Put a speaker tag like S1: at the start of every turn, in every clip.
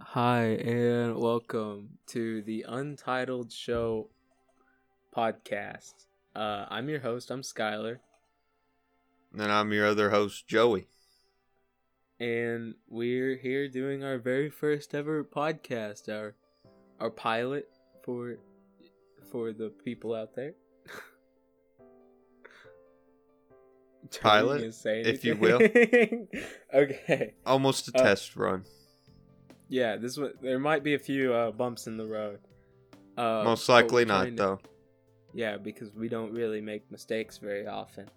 S1: Hi, and welcome to the Untitled Show podcast. Uh, I'm your host, I'm Skylar,
S2: And I'm your other host, Joey.
S1: and we're here doing our very first ever podcast, our our pilot for for the people out there.
S2: Pilot, if you will.
S1: okay.
S2: Almost a
S1: Uh,
S2: test run.
S1: Yeah, this was there might be a few uh, bumps in the road. Uh,
S2: Most likely not,
S1: to-
S2: though.
S1: Yeah, because we don't really make mistakes very often.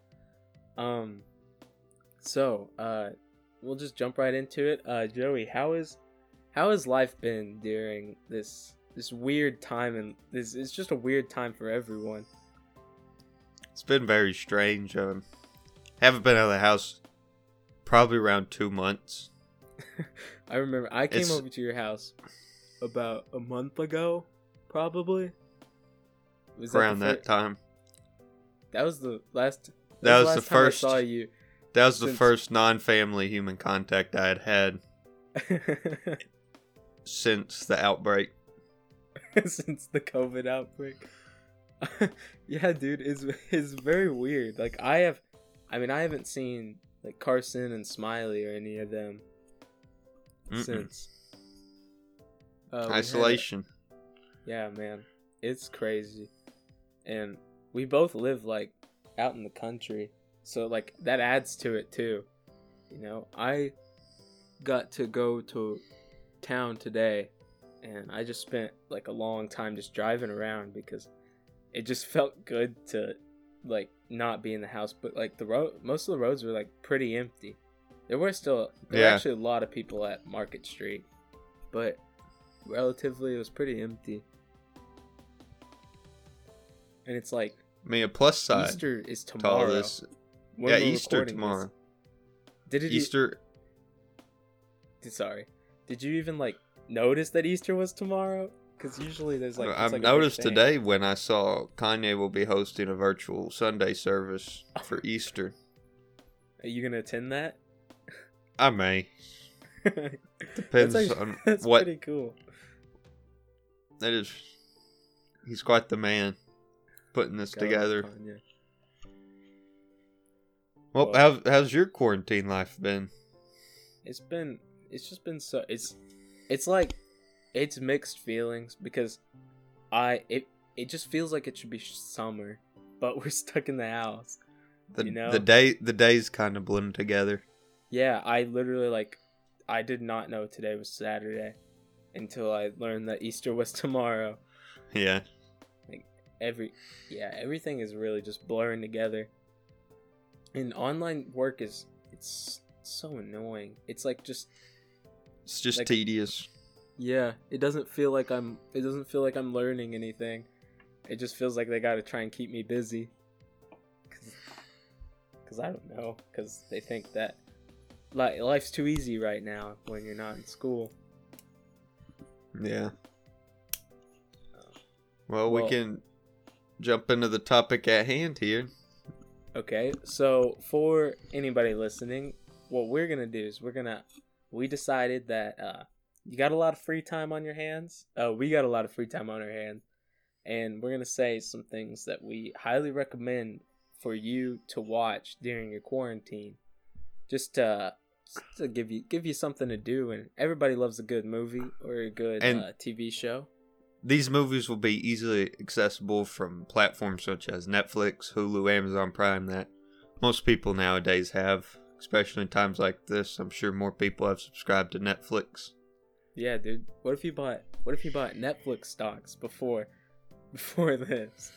S1: Um, so uh, we'll just jump right into it. Uh, Joey, how is how has life been during this this weird time? And this it's just a weird time for everyone.
S2: It's been very strange. Um, haven't been out of the house probably around two months.
S1: I remember I came
S2: It's-
S1: over to your house about a month ago, probably. Was
S2: around
S1: the
S2: that time.
S1: That was the last.
S2: That was the
S1: time I
S2: first-
S1: saw you.
S2: That was the first non-family human contact I had had since the outbreak.
S1: since the COVID outbreak. yeah, dude, it's it's very weird. Like I have, I mean, I haven't seen like Carson and Smiley or any of them
S2: Mm-mm.
S1: since uh, we had-
S2: Isolation.
S1: yeah, man, it's crazy, and we both live like out in the country, so like that adds to it too. You know, I got to go to town today, and I just spent like a long time just driving around because it just felt good to like not be in the house. But like the road, most of the roads were like pretty empty. There were still there were actually a lot of people at Market Street, but relatively it was pretty empty. And it's like
S2: I mean, a plus side
S1: Easter is
S2: to
S1: tomorrow.
S2: this.
S1: when
S2: yeah, Easter
S1: recording this.
S2: tomorrow.
S1: Did it? e-
S2: Easter.
S1: sorry. Did you even like notice that Easter was tomorrow? Because usually there's like.
S2: I've
S1: like
S2: noticed today when I saw Kanye will be hosting a virtual Sunday service for Easter.
S1: Are you gonna attend that?
S2: I may.
S1: that's
S2: Depends
S1: actually-
S2: on
S1: that's
S2: what
S1: pretty cool.
S2: That is, he's quite the man putting this
S1: Go on,
S2: together. Well,
S1: Well-
S2: how, how's your quarantine life been?
S1: It's been. It's just been so. It's. It's like, it's mixed feelings because, I it it just feels like it should be summer, but we're stuck in the house.
S2: The
S1: You know?
S2: the day the days kind of blend together.
S1: Yeah, I literally like I did not know today was Saturday until I learned that Easter was tomorrow.
S2: Yeah, Like
S1: Every yeah, everything is really just blurring together. And online work is it's so annoying. It's like just
S2: it's just
S1: Like-
S2: tedious.
S1: yeah, it doesn't feel like I'm it doesn't feel like I'm learning anything. It just feels like they got to try and keep me busy. Cuz I don't know, cuz they think that li- life's too easy right now when you're not in school.
S2: Yeah. Well, we
S1: Well-
S2: can jump into the topic at hand here.
S1: Okay, so for anybody listening, what we're gonna do is we're gonna we decided that uh you got a lot of free time on your hands. Uh we got a lot of free time on our hands. And we're gonna say some things that we highly recommend for you to watch during your quarantine. Just to to give you give you something to do and everybody loves a good movie or a good uh, TV show.
S2: These movies will be easily accessible from platforms such as Netflix, Hulu, Amazon Prime that most people nowadays have, especially in times like this. I'm sure more people have subscribed to Netflix.
S1: Yeah, dude. What if you bought what if you bought Netflix stocks before before this?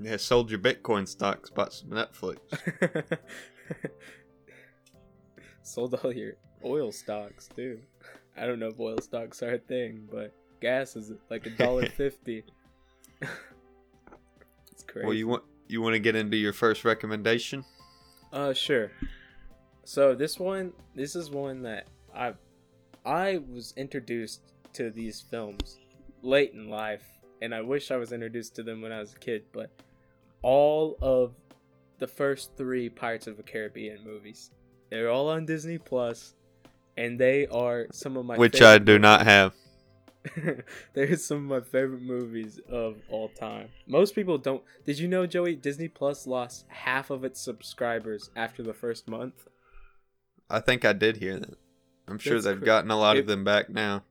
S2: Yeah, sold your Bitcoin stocks, bought some Netflix.
S1: Sold all your oil stocks too. I don't know if oil stocks are a thing, but gas is like a dollar fifty. it's crazy.
S2: Well, you want you want to get into your first recommendation?
S1: Uh, sure. So this one, this is one that I, I was introduced to these films late in life, and I wish I was introduced to them when I was a kid. But all of the first three Pirates of the Caribbean movies, they're all on Disney Plus, and they are some of my
S2: which I do not have.
S1: They're some of my favorite movies of all time. Most people don't. Did you know, Joey? Disney Plus lost half of its subscribers after the first month.
S2: I think I did hear that. I'm sure they've gotten a lot
S1: it-
S2: of them back now.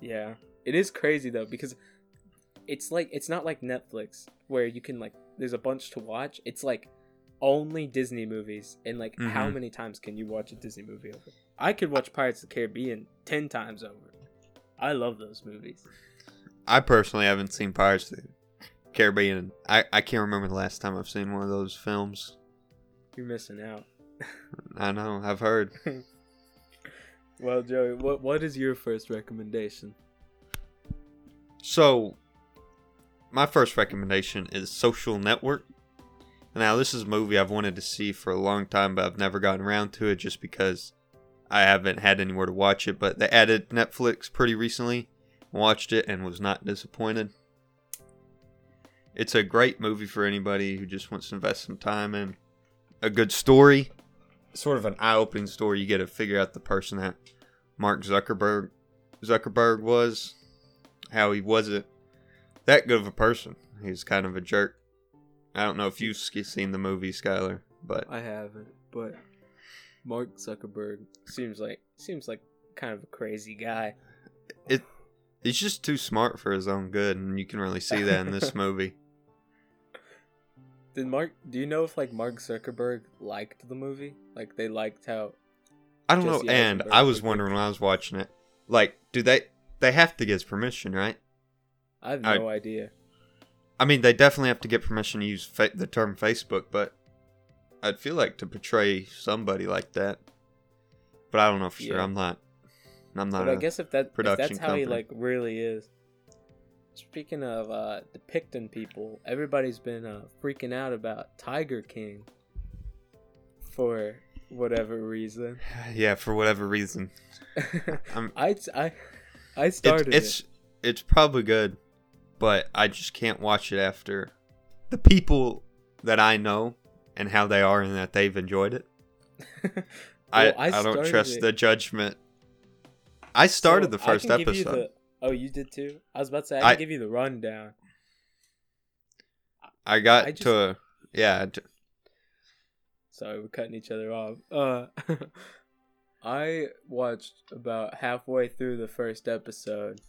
S1: Yeah, it is crazy though because it's like it's not like Netflix where you can like there's a bunch to watch. It's like only Disney movies, and like how
S2: Mhm.
S1: many times can you watch a Disney movie over? I could watch Pirates of the Caribbean ten times over. I love those movies.
S2: I personally haven't seen Pirates of the Caribbean. I, I can't remember the last time I've seen one of those films.
S1: You're missing out.
S2: I know, I've heard.
S1: Well, Joey, what what is your first recommendation?
S2: So, my first recommendation is Social Network. Now, this is a movie I've wanted to see for a long time, but I've never gotten around to it just because I haven't had anywhere to watch it. But they added Netflix pretty recently. Watched it and was not disappointed. It's a great movie for anybody who just wants to invest some time in a good story. Sort of an eye-opening story. You get to figure out the person that Mark Zuckerberg Zuckerberg was, how he wasn't that good of a person. He's kind of a jerk. I don't know if you've seen the movie, Skylar, but
S1: I haven't, but Mark Zuckerberg seems like seems like kind of a crazy guy.
S2: It he's just too smart for his own good, and you can really see that in this movie.
S1: Did Mark? Do you know if like Mark Zuckerberg liked the movie? Like they liked how?
S2: I don't know, and
S1: Eisenberg
S2: I
S1: was
S2: wondering when I was watching it, like, do they they have to get his permission, right?
S1: I have
S2: I-
S1: no idea.
S2: I mean, they definitely have to get permission to use fa- the term Facebook, but I'd feel like to portray somebody like that. But I don't know for sure.
S1: Yeah.
S2: I'm not. I'm not.
S1: But I guess if that if
S2: production
S1: that's how he like really is. Speaking of uh, depicting people, everybody's been uh, freaking out about Tiger King for whatever reason.
S2: yeah, for whatever reason,
S1: I I I
S2: it's
S1: started
S2: it's it's probably good, but I just can't watch it after the people that I know and how they are and that they've enjoyed it.
S1: it.
S2: I
S1: Well,
S2: I, don't trust
S1: it.
S2: the judgment. I started
S1: So,
S2: the first
S1: I give you
S2: episode.
S1: the- oh, you did too. I was about to say I
S2: I-
S1: give you the rundown.
S2: I got
S1: I just-
S2: to yeah. t-
S1: Sorry, we're cutting each other off. Uh, I watched about halfway through the first episode.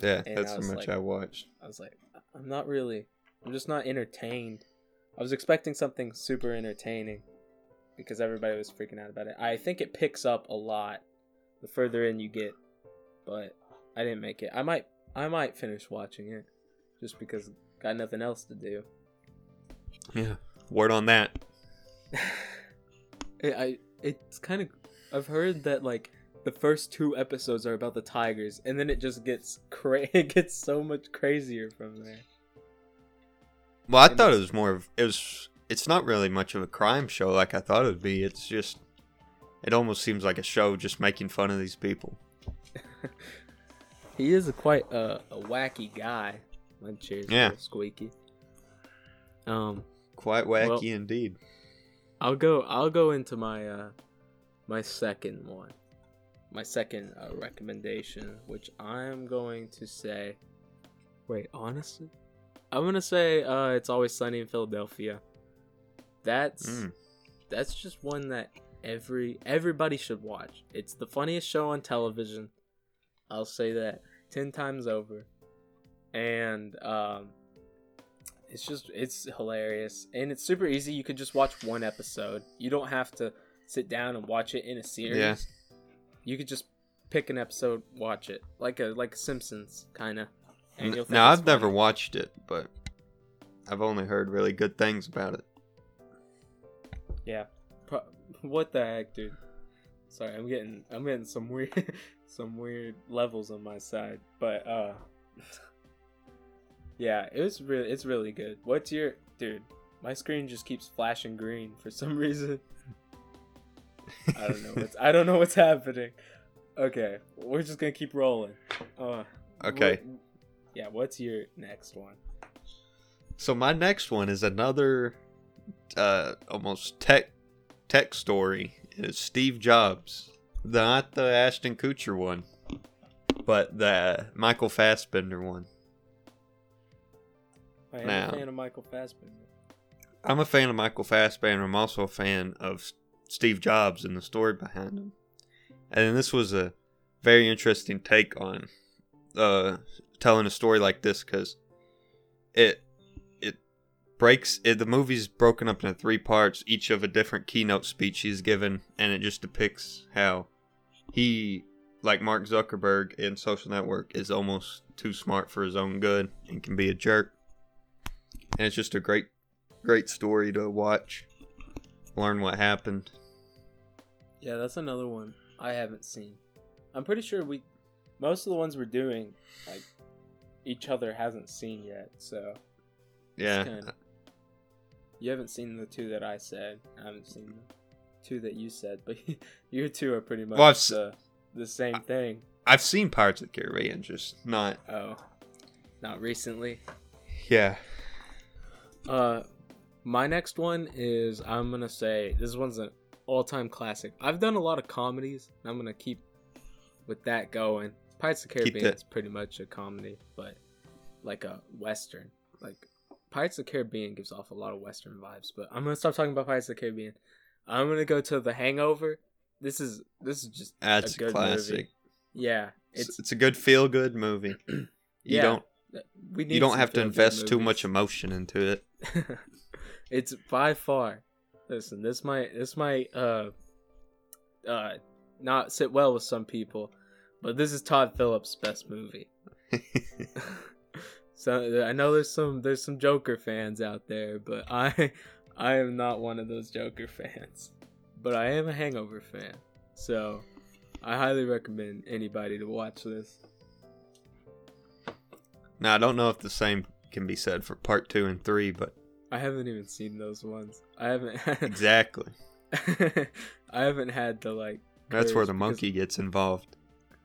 S2: Yeah,
S1: And
S2: that's how much
S1: like-
S2: I watched.
S1: I was like, I'm not really, I'm just not entertained. I was expecting something super entertaining because everybody was freaking out about it. I think it picks up a lot the further in you get, but I didn't make it. I might, I might finish watching it just because got nothing else to do.
S2: Yeah, word on that.
S1: it, I it's kind of I've heard that like the first two episodes are about the tigers, and then it just gets cra- it gets so much crazier from there.
S2: Well, I
S1: And
S2: thought it was more of it was. It's not really much of a crime show like I thought it would be. It's just, it almost seems like a show just making fun of these people.
S1: He is a quite uh, a wacky guy. My chair's
S2: Yeah.
S1: a little squeaky. Um,
S2: Quite wacky
S1: Well-
S2: indeed.
S1: I'll go. I'll go into my uh, my second one, my second uh, recommendation, which I'm going to say. Wait, honestly, I'm gonna say uh, it's always sunny in Philadelphia. That's
S2: Mm.
S1: that's just one that every everybody should watch. It's the funniest show on television. I'll say that ten times over, and um, it's just it's hilarious and it's super easy. You could just watch one episode. You don't have to sit down and watch it in a series.
S2: Yeah.
S1: You could just pick an episode, watch it like a like Simpsons kind of.
S2: Now I've never
S1: funny.
S2: watched it, but I've only heard really good things about it.
S1: Yeah. Pro- what the heck, dude? Sorry, I'm getting I'm getting some weird some weird levels on my side, but uh Yeah, it was really it's really good. What's your dude? My screen just keeps flashing green for some reason. I don't know what's I don't know what's happening. Okay, we're just going to keep rolling. Uh
S2: Okay.
S1: what- yeah, what's your next one?
S2: So my next one is another uh almost tech tech story. It's Steve Jobs. not the Ashton Kutcher one, but the Michael Fassbender one.
S1: I am
S2: Now.
S1: a fan of Michael Fassbender.
S2: I'm a fan of Michael Fassbender. I'm also a fan of Steve Jobs and the story behind him. And this was a very interesting take on uh, telling a story like this because it it breaks it, the movie's broken up into three parts, each of a different keynote speech he's given, and it just depicts how he, like Mark Zuckerberg in Social Network, is almost too smart for his own good and can be a jerk. And it's just a great great story to watch, learn what happened.
S1: Yeah, that's another one I haven't seen. I'm pretty sure we, most of the ones we're doing, like, each other hasn't seen yet. So
S2: Yeah,
S1: kinda- you haven't seen the two that I said. I haven't seen the two that you said, but your two are pretty much
S2: Well,
S1: the, the same thing.
S2: I've seen Pirates of the Caribbean, just not.
S1: Oh, not recently.
S2: Yeah,
S1: Uh, my next one is I'm gonna say this one's an all-time classic. I've done a lot of comedies. and I'm gonna keep with that going. Pirates of the Caribbean is pretty much a comedy, but like a western. Like Pirates of the Caribbean gives off a lot of western vibes. But I'm gonna stop talking about Pirates of the Caribbean. I'm gonna go to The Hangover. This is this is just
S2: that's
S1: a good
S2: classic.
S1: movie. Yeah,
S2: It's,
S1: it's
S2: a good feel good movie. You
S1: yeah.
S2: don't
S1: we need
S2: you don't have to invest too much emotion into it.
S1: it's by far. Listen, this might this might uh uh not sit well with some people, but this is Todd Phillips' best movie. so I know there's some there's some Joker fans out there, but I I am not one of those Joker fans. But I am a Hangover fan. So I highly recommend anybody to watch this.
S2: now I don't know if the same can be said for part two and three, but
S1: I haven't even seen those ones. I haven't
S2: exactly
S1: I haven't had the like
S2: that's where the monkey gets involved.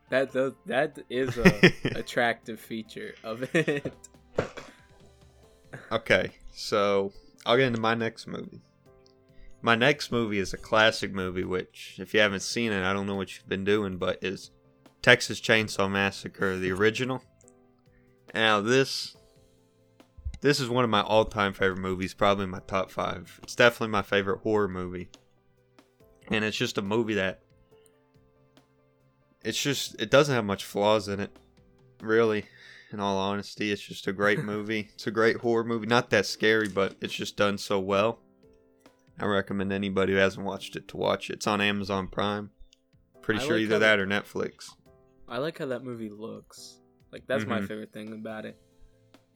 S1: That does, that is a attractive feature of it.
S2: Okay, so I'll get into my next movie. My next movie is a classic movie, which, if you haven't seen it, I don't know what you've been doing, but is Texas Chainsaw Massacre, the original. Now this, this is one of my all-time favorite movies, probably my top five. It's definitely my favorite horror movie, and it's just a movie that, it's just it doesn't have much flaws in it, really in all honesty. It's just a great movie. It's a great horror movie. Not that scary, but it's just done so well. I recommend anybody who hasn't watched it to watch it. It's on Amazon Prime. Pretty
S1: I
S2: sure
S1: like
S2: either that or Netflix.
S1: I like how that movie looks. Like that's my
S2: Mhm.
S1: favorite thing about it.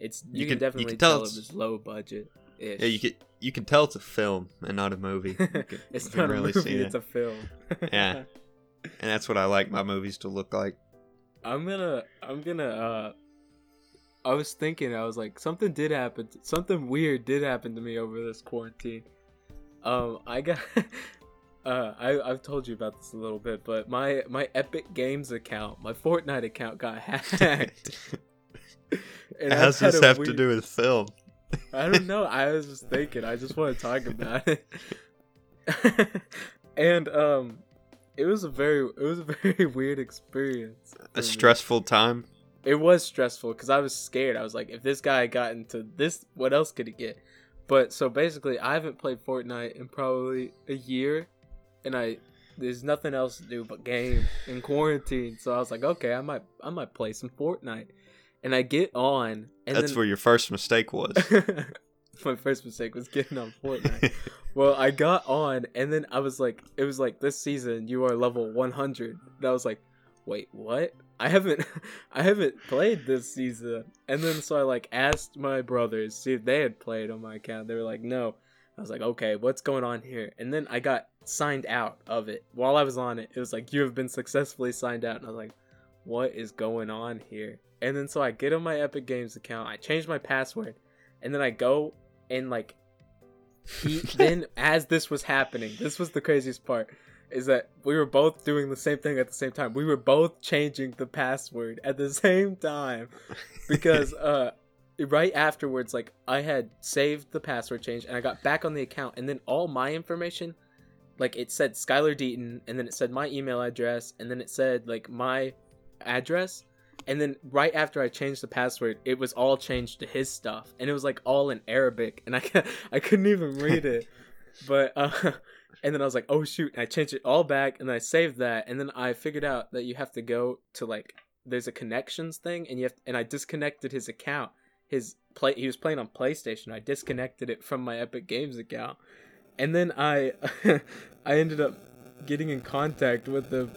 S1: It's you,
S2: You
S1: can,
S2: can- you
S1: definitely
S2: can tell
S1: tell,
S2: it's-
S1: it was low budget.
S2: Yeah, you can you can tell it's a film and not a movie. Can-
S1: it's
S2: you
S1: not a
S2: really
S1: movie. It's
S2: it.
S1: a film.
S2: Yeah. and that's what I like my movies to look like.
S1: I'm gonna I'm gonna uh I was thinking I was like something did happen something weird did happen to me over this quarantine. Um I got uh I I've told you about this a little bit, but my my Epic Games account, my Fortnite account got hacked. And
S2: How does this have to do with film?
S1: I don't know. I was just thinking. I just want to talk about it. and um, it was a very it was a very weird experience.
S2: A
S1: me.
S2: stressful time.
S1: It was stressful because I was scared. I was like, if this guy got into this, what else could he get? But so basically, I haven't played Fortnite in probably a year, and I there's nothing else to do but game in quarantine. So I was like, okay, I might I might play some Fortnite, and I get on, and
S2: That's
S1: then
S2: where your first mistake was.
S1: my first mistake was getting on Fortnite. well, I got on, and then I was like, it was like this season you are level 100. And I was like, wait, what? I haven't, I haven't played this season. And then so I like asked my brothers see if they had played on my account. They were like, no. I was like, okay, what's going on here? And then I got signed out of it while I was on it. It was like you have been successfully signed out, and I was like, what is going on here? And then so I get on my Epic Games account. I change my password, and then I go and like he then as this was happening this was the craziest part is that we were both doing the same thing at the same time we were both changing the password at the same time because uh right afterwards like i had saved the password change and i got back on the account and then all my information like it said Skylar Deaton, and then it said my email address, and then it said like my address, and then right after I changed the password, it was all changed to his stuff, and it was like all in Arabic, and I I couldn't even read it, but uh, and then I was like, oh shoot, and I changed it all back, and I saved that, and then I figured out that you have to go to like there's a connections thing, and you have and I disconnected his account, his play he was playing on PlayStation, I disconnected it from my Epic Games account, and then I I ended up getting in contact with him,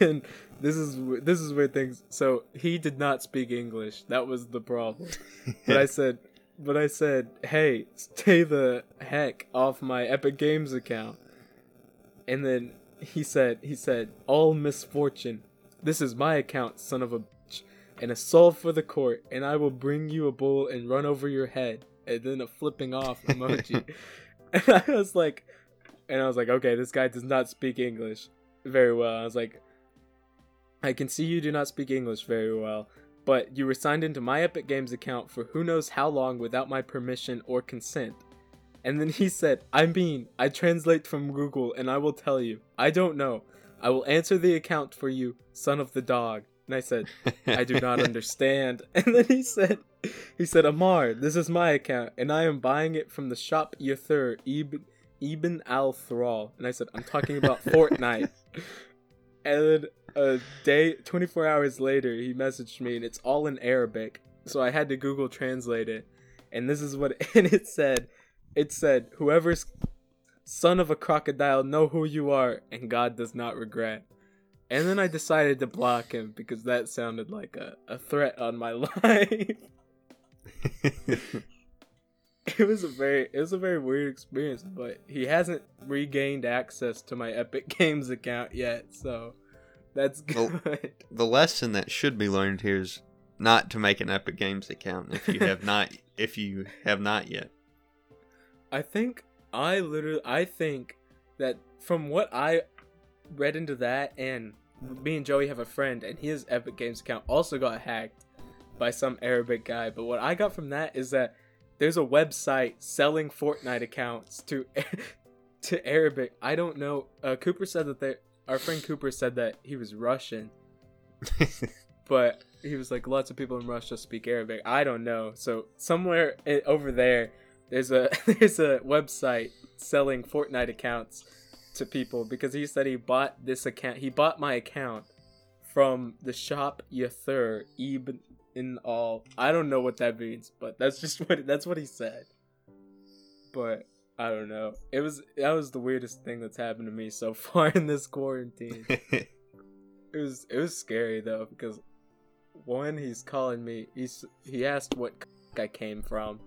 S1: and this is this is where things. So he did not speak English. That was the problem. but I said, but I said, hey, stay the heck off my Epic Games account. And then he said, he said, all misfortune. This is my account, son of a bitch, and a soul for the court, and I will bring you a bull and run over your head, and then a flipping off emoji. and I was like, and I was like, okay, this guy does not speak English very well. I was like, I can see you do not speak English very well, but you were signed into my Epic Games account for who knows how long without my permission or consent. And then he said, I mean, I translate from Google and I will tell you. I don't know. I will answer the account for you, son of the dog. And I said, I do not understand. And then he said, he said, Amar, this is my account, and I am buying it from the shop Yather Ibn, Ibn al Thrall. And I said, I'm talking about Fortnite. and then a day, 24 hours later, he messaged me, and it's all in Arabic. So I had to Google translate it. And this is what, and it said, it said, whoever's son of a crocodile, know who you are, and God does not regret. And then I decided to block him because that sounded like a, a threat on my life. it was a very it was a very weird experience, but he hasn't regained access to my Epic Games account yet, so that's good.
S2: The, the lesson that should be learned here is not to make an Epic Games account if you have not if you have not yet.
S1: I think I literally I think that from what I read into that and me and Joey have a friend and his Epic Games account also got hacked by some Arabic guy. But what I got from that is that there's a website selling Fortnite accounts to to Arabic. I don't know. Uh, Cooper said that they, our friend Cooper said that he was Russian, but he was like lots of people in Russia speak Arabic. I don't know. So somewhere over there, there's a there's a website selling Fortnite accounts to people because he said he bought this account. He bought my account from the shop Yather Ibn in all. I don't know what that means, but that's just what that's what he said. But I don't know. It was that was the weirdest thing that's happened to me so far in this quarantine. It was it was scary though because one he's calling me he's he asked what c- I came from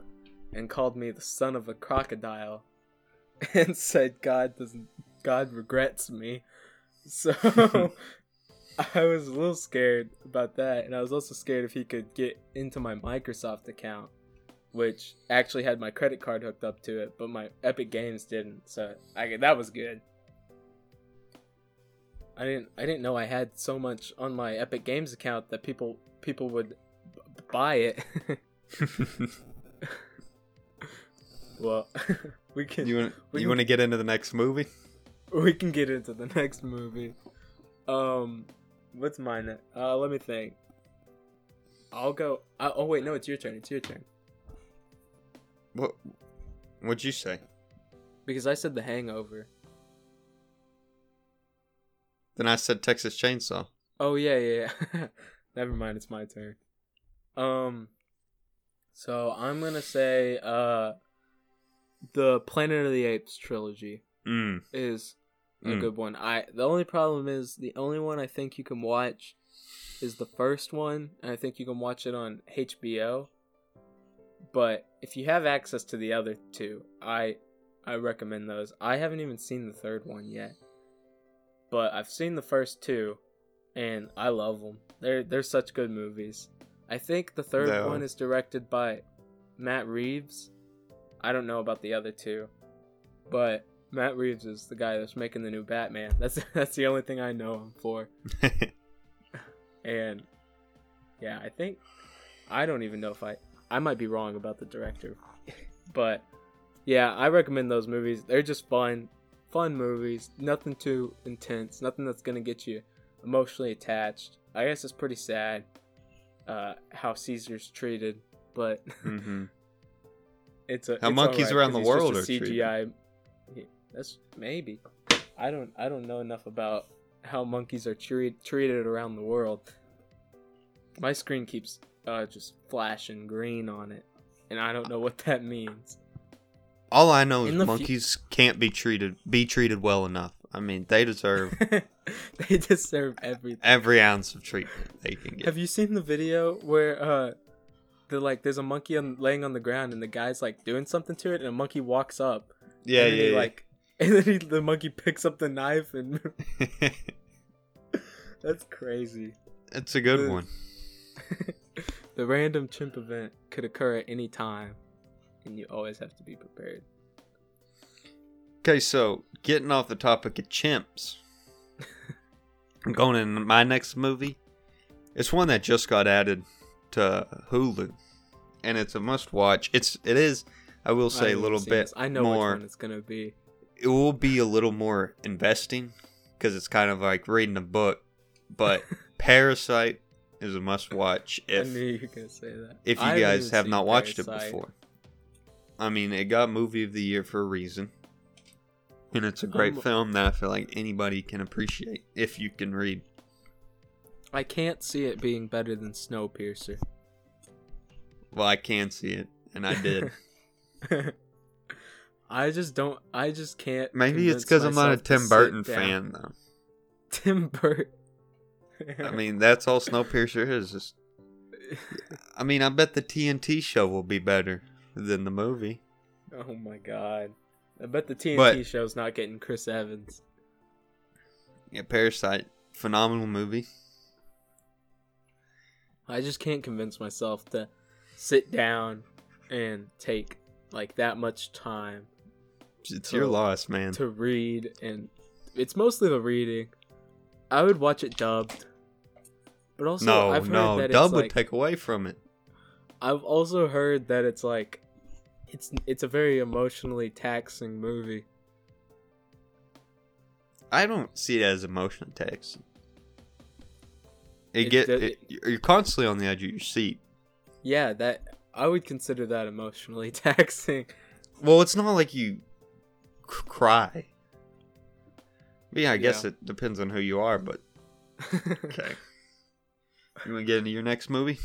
S1: and called me the son of a crocodile and said God doesn't God regrets me. So I was a little scared about that and I was also scared if he could get into my Microsoft account which actually had my credit card hooked up to it but my Epic Games didn't. So I that was good. I didn't I didn't know I had so much on my Epic Games account that people people would b- buy it. well, we can
S2: you want you want to get into the next movie?
S1: we can get into the next movie. Um, what's mine? Uh, let me think. I'll go. Uh, oh wait, no, it's your turn. It's your turn
S2: What What'd you say?
S1: because I said The Hangover.
S2: Then I said Texas Chainsaw.
S1: Oh yeah, yeah. yeah. Never mind, it's my turn. Um so I'm going to say uh the Planet of the Apes trilogy
S2: Mm.
S1: is a
S2: Mm.
S1: good one. I the only problem is the only one I think you can watch is the first one, and I think you can watch it on HBO. But if you have access to the other two, I I recommend those. I haven't even seen the third one yet. But I've seen the first two and I love them. They're they're such good movies. I think the third
S2: No.
S1: one is directed by Matt Reeves. I don't know about the other two. But Matt Reeves is the guy that's making the new Batman. That's that's the only thing I know him for. And yeah, I think I don't even know if I I might be wrong about the director. but yeah, I recommend those movies. They're just fun. fun movies. Nothing too intense. Nothing that's gonna get you emotionally attached. I guess it's pretty sad uh, how Caesar's treated, but
S2: hmm
S1: it's a
S2: How
S1: it's
S2: monkeys
S1: alright,
S2: around the world are treated.
S1: CGI. Yeah, That's maybe. I don't. I don't know enough about how monkeys are treat, treated around the world. My screen keeps uh, just flashing green on it, and I don't know what that means.
S2: All I know is
S1: In the fu-
S2: monkeys can't be treated be treated well enough. I mean, they deserve
S1: they deserve everything.
S2: every ounce of treatment they can get.
S1: Have you seen the video where uh the like there's a monkey on, laying on the ground and the guy's like doing something to it and a monkey walks up
S2: yeah, yeah,
S1: he,
S2: yeah.
S1: like and then he, the monkey picks up the knife and that's crazy.
S2: it's a good one.
S1: the random chimp event could occur at any time and you always have to be prepared.
S2: Okay, so getting off the topic of chimps, I'm going in my next movie. It's one that just got added to Hulu, and it's a must-watch. It's it is, I will say, a little bit
S1: this. I know
S2: more.
S1: which one it's gonna be.
S2: It will be a little more investing because it's kind of like reading a book. But Parasite is a must-watch.
S1: I
S2: If
S1: knew you were gonna say that.
S2: if you
S1: I
S2: guys have not watched it before. I mean, it got movie of the year for a reason. And it's a great
S1: Um,
S2: film that I feel like anybody can appreciate if you can read.
S1: I can't see it being better than Snowpiercer.
S2: Well, I can see it, and I did.
S1: I just don't. I just can't.
S2: Maybe it's because I'm not a Tim Burton fan, though.
S1: Tim Burton.
S2: I mean, that's all Snowpiercer is. Just, I mean, I bet the TNT show will be better than the movie.
S1: oh my god! I bet the TNT
S2: But-
S1: show's not getting Chris Evans.
S2: Yeah, Parasite, phenomenal movie.
S1: I just can't convince myself to sit down and take like that much time
S2: It's
S1: So-
S2: your loss, man.
S1: to read, and it's mostly the reading. I would watch it dubbed, but also
S2: no,
S1: I've heard
S2: no,
S1: that
S2: dub would
S1: like,
S2: take away from it.
S1: I've also heard that it's like it's it's a very emotionally taxing movie.
S2: I don't see it as emotionally taxing. It
S1: It
S2: get it, you're constantly on the edge of your seat.
S1: Yeah, that I would consider that emotionally taxing.
S2: Well, it's not like you c- cry. But yeah, I guess
S1: Yeah.
S2: it depends on who you are. But okay, you want to get into your next movie?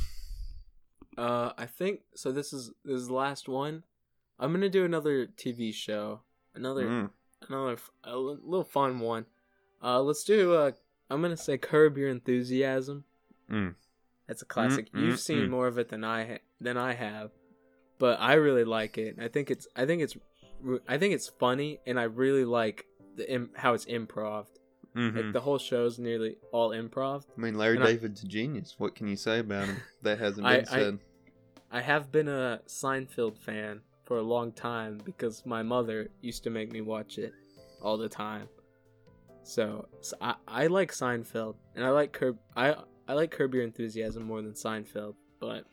S1: uh, I think so. This is this is the last one. I'm gonna do another TV show, another
S2: Mm.
S1: another a li- little fun one. Uh, let's do. Uh, I'm gonna say Curb Your Enthusiasm.
S2: Mm.
S1: That's a classic.
S2: Mm,
S1: You've
S2: mm,
S1: seen
S2: mm.
S1: more of it than I ha- than I have, but I really like it. I think it's I think it's I think it's funny, and I really like the Im- how it's improv.
S2: Hmm
S1: Like the whole show's nearly all improv.
S2: I mean, Larry
S1: and
S2: David's a genius. What can you say about him that hasn't been
S1: I-
S2: said?
S1: I have been a Seinfeld fan for a long time because my mother used to make me watch it all the time. So, so I, I like Seinfeld and I like Curb I I like Curb Your Enthusiasm more than Seinfeld, but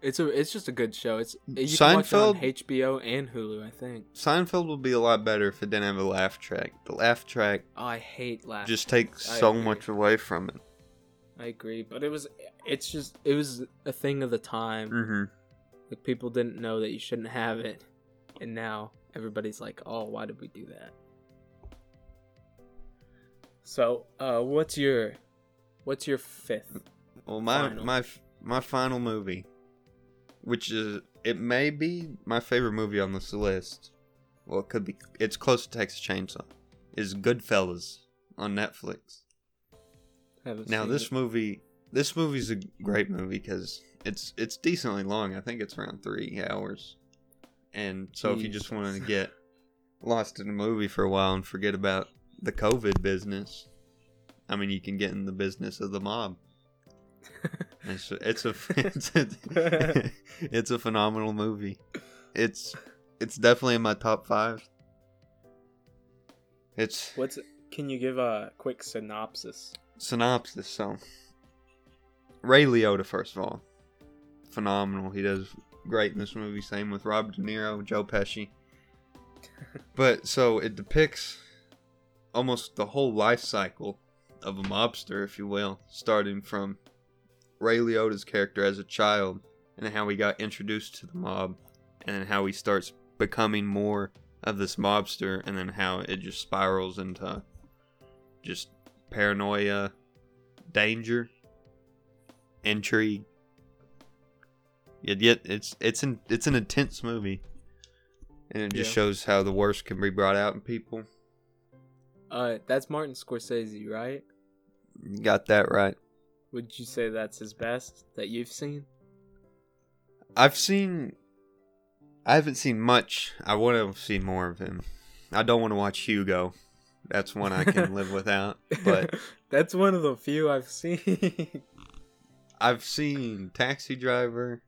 S1: it's a it's just a good show. It's you can watch it on HBO and Hulu, I think.
S2: Seinfeld would be a lot better if it didn't have a laugh track. The laugh track
S1: Oh, I hate laugh.
S2: just takes so much away from it.
S1: I agree, but it was it's just it was a thing of the time.
S2: Mm-hmm.
S1: Like people didn't know that you shouldn't have it, and now everybody's like, "Oh, why did we do that?" So, uh, what's your, what's your fifth?
S2: Well, my
S1: Final.
S2: my my final movie, which is it may be my favorite movie on this list. Well, it could be. It's close to Texas Chainsaw. Is Goodfellas on Netflix.
S1: Haven't
S2: Now this
S1: it.
S2: movie, this movie's a great movie because it's it's decently long. I think it's around three hours. And so if you just wanted to get lost in a movie for a while and forget about the COVID business, I mean, you can get in the business of the mob. It's a, it's a it's a, it's a phenomenal movie. It's it's definitely in my top five. It's
S1: What's can you give a quick synopsis?
S2: synopsis. So, Ray Liotta, first of all, phenomenal. He does great in this movie. Same with Robert De Niro, Joe Pesci. But so it depicts almost the whole life cycle of a mobster, if you will, starting from Ray Liotta's character as a child and how he got introduced to the mob and then how he starts becoming more of this mobster and then how it just spirals into just paranoia, danger, intrigue. Yet, yet it's it's an it's an intense movie, and it just
S1: Yeah.
S2: shows how the worst can be brought out in people.
S1: Uh, that's Martin Scorsese, right?
S2: You got that right.
S1: Would you say that's his best that you've seen?
S2: I've seen. I haven't seen much. I want to see more of him. I don't want to watch Hugo. That's one I can live without. But
S1: that's one of the few I've seen.
S2: I've seen Taxi Driver,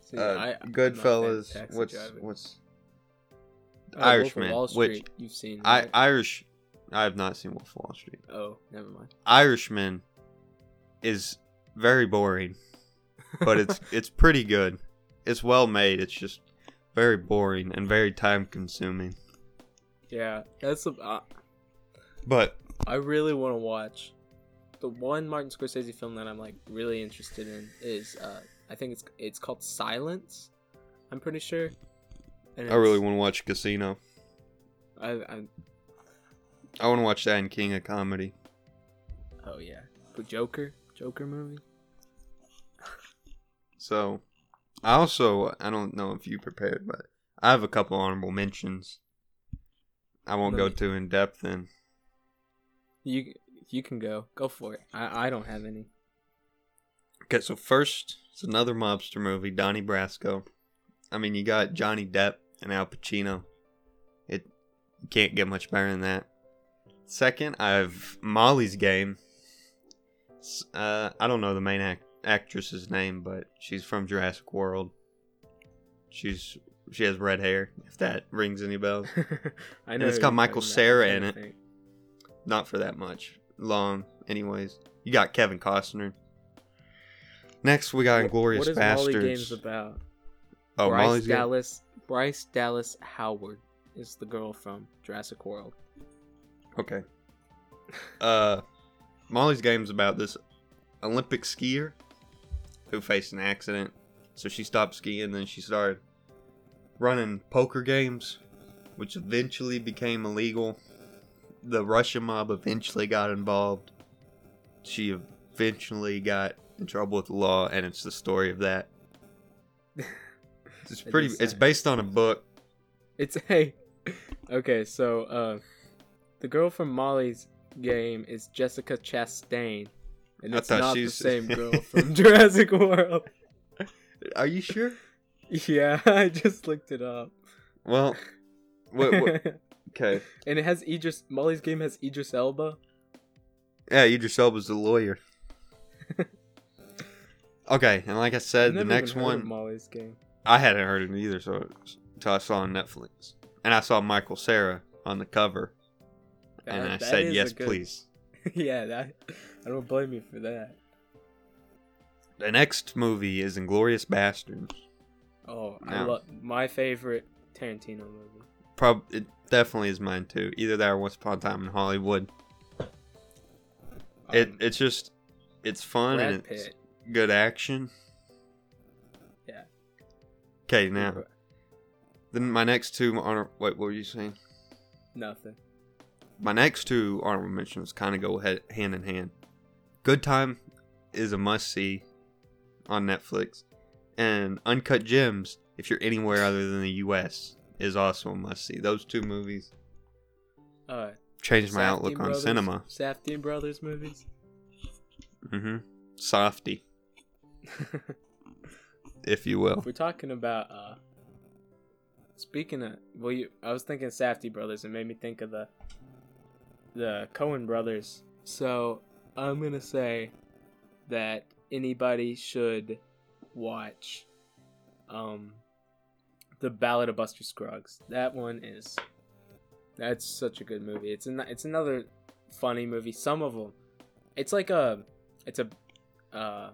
S1: See,
S2: uh,
S1: I- I'm not a fan of
S2: Goodfellas. What's
S1: Driver.
S2: what's
S1: of
S2: Irishman, which-
S1: you've seen.
S2: I? Irish? I have not seen Wolf of Wall Street.
S1: oh, never mind.
S2: Irishman is very boring, but it's it's pretty good. It's well made. It's just very boring and very time consuming.
S1: yeah, that's a. Uh,
S2: But
S1: I really want to watch. The one Martin Scorsese film that I'm like really interested in is uh, I think it's it's called Silence. I'm pretty sure. And
S2: I really want to watch Casino.
S1: I, I
S2: I want to watch that in King of Comedy.
S1: oh yeah, but Joker Joker movie.
S2: So, I also I don't know if you prepared, but I have a couple honorable mentions. I won't go too in depth then.
S1: You you can go go for it. I I don't have any.
S2: Okay, so first, it's another mobster movie, Donnie Brasco. I mean, you got Johnny Depp and Al Pacino. It you can't get much better than that. Second, I have Molly's Game. Uh, I don't know the main act- actress's name, but she's from Jurassic World. She's she has red hair. If that rings any bells,
S1: I
S2: And
S1: know
S2: it's
S1: who
S2: got Michael. Cera in it.
S1: think.
S2: not for that much long. Anyways, you got Kevin Costner. Next, we got
S1: What-
S2: Inglorious
S1: What is
S2: Bastards.
S1: Molly Games about?
S2: oh,
S1: Bryce
S2: Molly's Game.
S1: Dallas. Bryce Dallas Howard is the girl from Jurassic World.
S2: Okay. Uh, Molly's Game's about this Olympic skier who faced an accident. So she stopped skiing, then she started running poker games, which eventually became illegal. The Russian mob eventually got involved. She eventually got in trouble with the law, and it's the story of that. It's pretty. It's based on a book.
S1: It's a okay. So uh, the girl from Molly's game is Jessica Chastain, and
S2: I
S1: it's not the same girl from Jurassic World.
S2: Are you sure?
S1: Yeah, I just looked it up.
S2: Well, what, what, okay.
S1: and it has Idris. Molly's game has Idris Elba.
S2: Yeah, Idris Elba's the lawyer. okay, and like I said, the next
S1: even heard of
S2: one
S1: Molly's game.
S2: I hadn't heard of it either, so until I saw on Netflix, and I saw Michael Cera on the cover, and I said yes,
S1: good-
S2: please.
S1: yeah, that I don't blame you for that.
S2: The next movie is Inglorious Bastards.
S1: Oh, I love my favorite Tarantino movie.
S2: Prob it definitely is mine too. Either that or Once Upon a Time in Hollywood. it
S1: Um,
S2: it's just it's fun
S1: Brad
S2: and it's
S1: Pitt.
S2: good action.
S1: Yeah.
S2: Okay, now then my next two are Wait, what were you saying?
S1: Nothing.
S2: My next two honorable mentions kind of go head, hand in hand. Good Time is a must see on Netflix, and Uncut Gems, if you're anywhere other than the U.S., is also a must see. Those two movies
S1: Uh,
S2: changed my
S1: Safdie
S2: outlook on
S1: Brothers-
S2: cinema.
S1: Safdie Brothers movies.
S2: Mm-hmm. Softy, if you will.
S1: If we're talking about uh speaking of well you I was thinking Safdie brothers and made me think of the the Coen brothers. So I'm gonna say that anybody should watch um the Ballad of Buster Scruggs. That one is that's such a good movie. It's an, it's another funny movie. Some of them it's like a it's a uh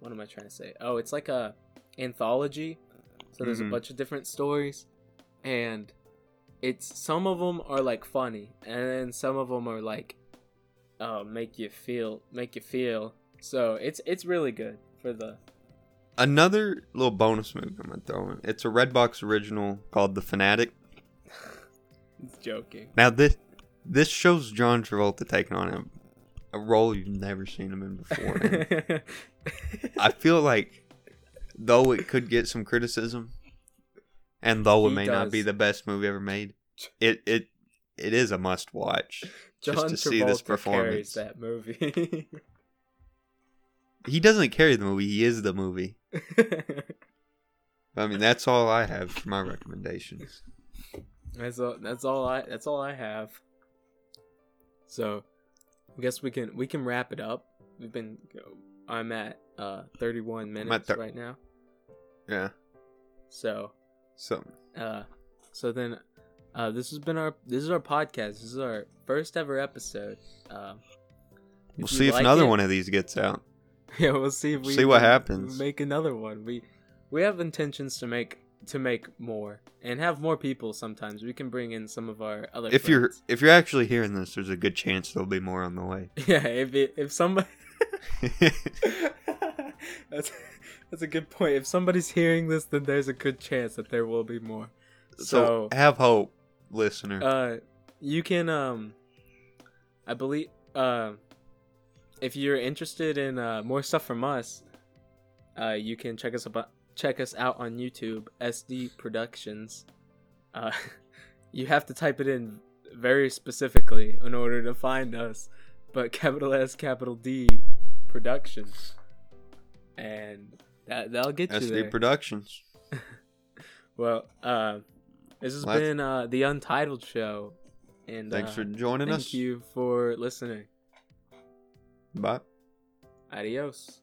S1: what am I trying to say? Oh, it's like a anthology. So there's
S2: Mhm.
S1: a bunch of different stories, and it's some of them are like funny, and then some of them are like, uh, make you feel, make you feel. So it's it's really good for the.
S2: Another little bonus movie I'm gonna throw in. It's a Redbox original called The Fanatic.
S1: It's joking.
S2: Now this this shows John Travolta taking on a, a role you've never seen him in before. I feel like though it could get some criticism, and though it may not be the best movie ever made, it it it is a must watch.
S1: John
S2: just to see this performance.
S1: carries that movie.
S2: He doesn't carry the movie; he is the movie. I mean, that's all I have for my recommendations.
S1: that's all. That's all I. That's all I have. So, I guess we can we can wrap it up. We've been. I'm at uh 31 minutes
S2: thir-
S1: right now.
S2: Yeah.
S1: So,
S2: So
S1: uh, so then, uh, this has been our this is our podcast. This is our first ever episode. Um,
S2: we'll see if
S1: like
S2: another
S1: it-
S2: one of these gets out.
S1: Yeah, we'll see if we
S2: See what happens.
S1: Make another one. We we have intentions to make to make more and have more people. Sometimes we can bring in some of our other.
S2: If you're if you're actually hearing this, there's a good chance there'll be more on the way.
S1: yeah, if it, if somebody. that's that's a good point. If somebody's hearing this, then there's a good chance that there will be more.
S2: so have hope, listener.
S1: Uh, you can um, I believe uh, if you're interested in uh more stuff from us, uh, you can check us about check us out on YouTube, SD Productions. Uh, you have to type it in very specifically in order to find us, but capital S, capital D Productions, and that that'll get you
S2: SD
S1: there.
S2: Productions.
S1: Well, uh, this has been uh, the Untitled Show, and
S2: Thanks
S1: uh,
S2: for joining
S1: thank
S2: us.
S1: Thank you for listening.
S2: Bye.
S1: Adios.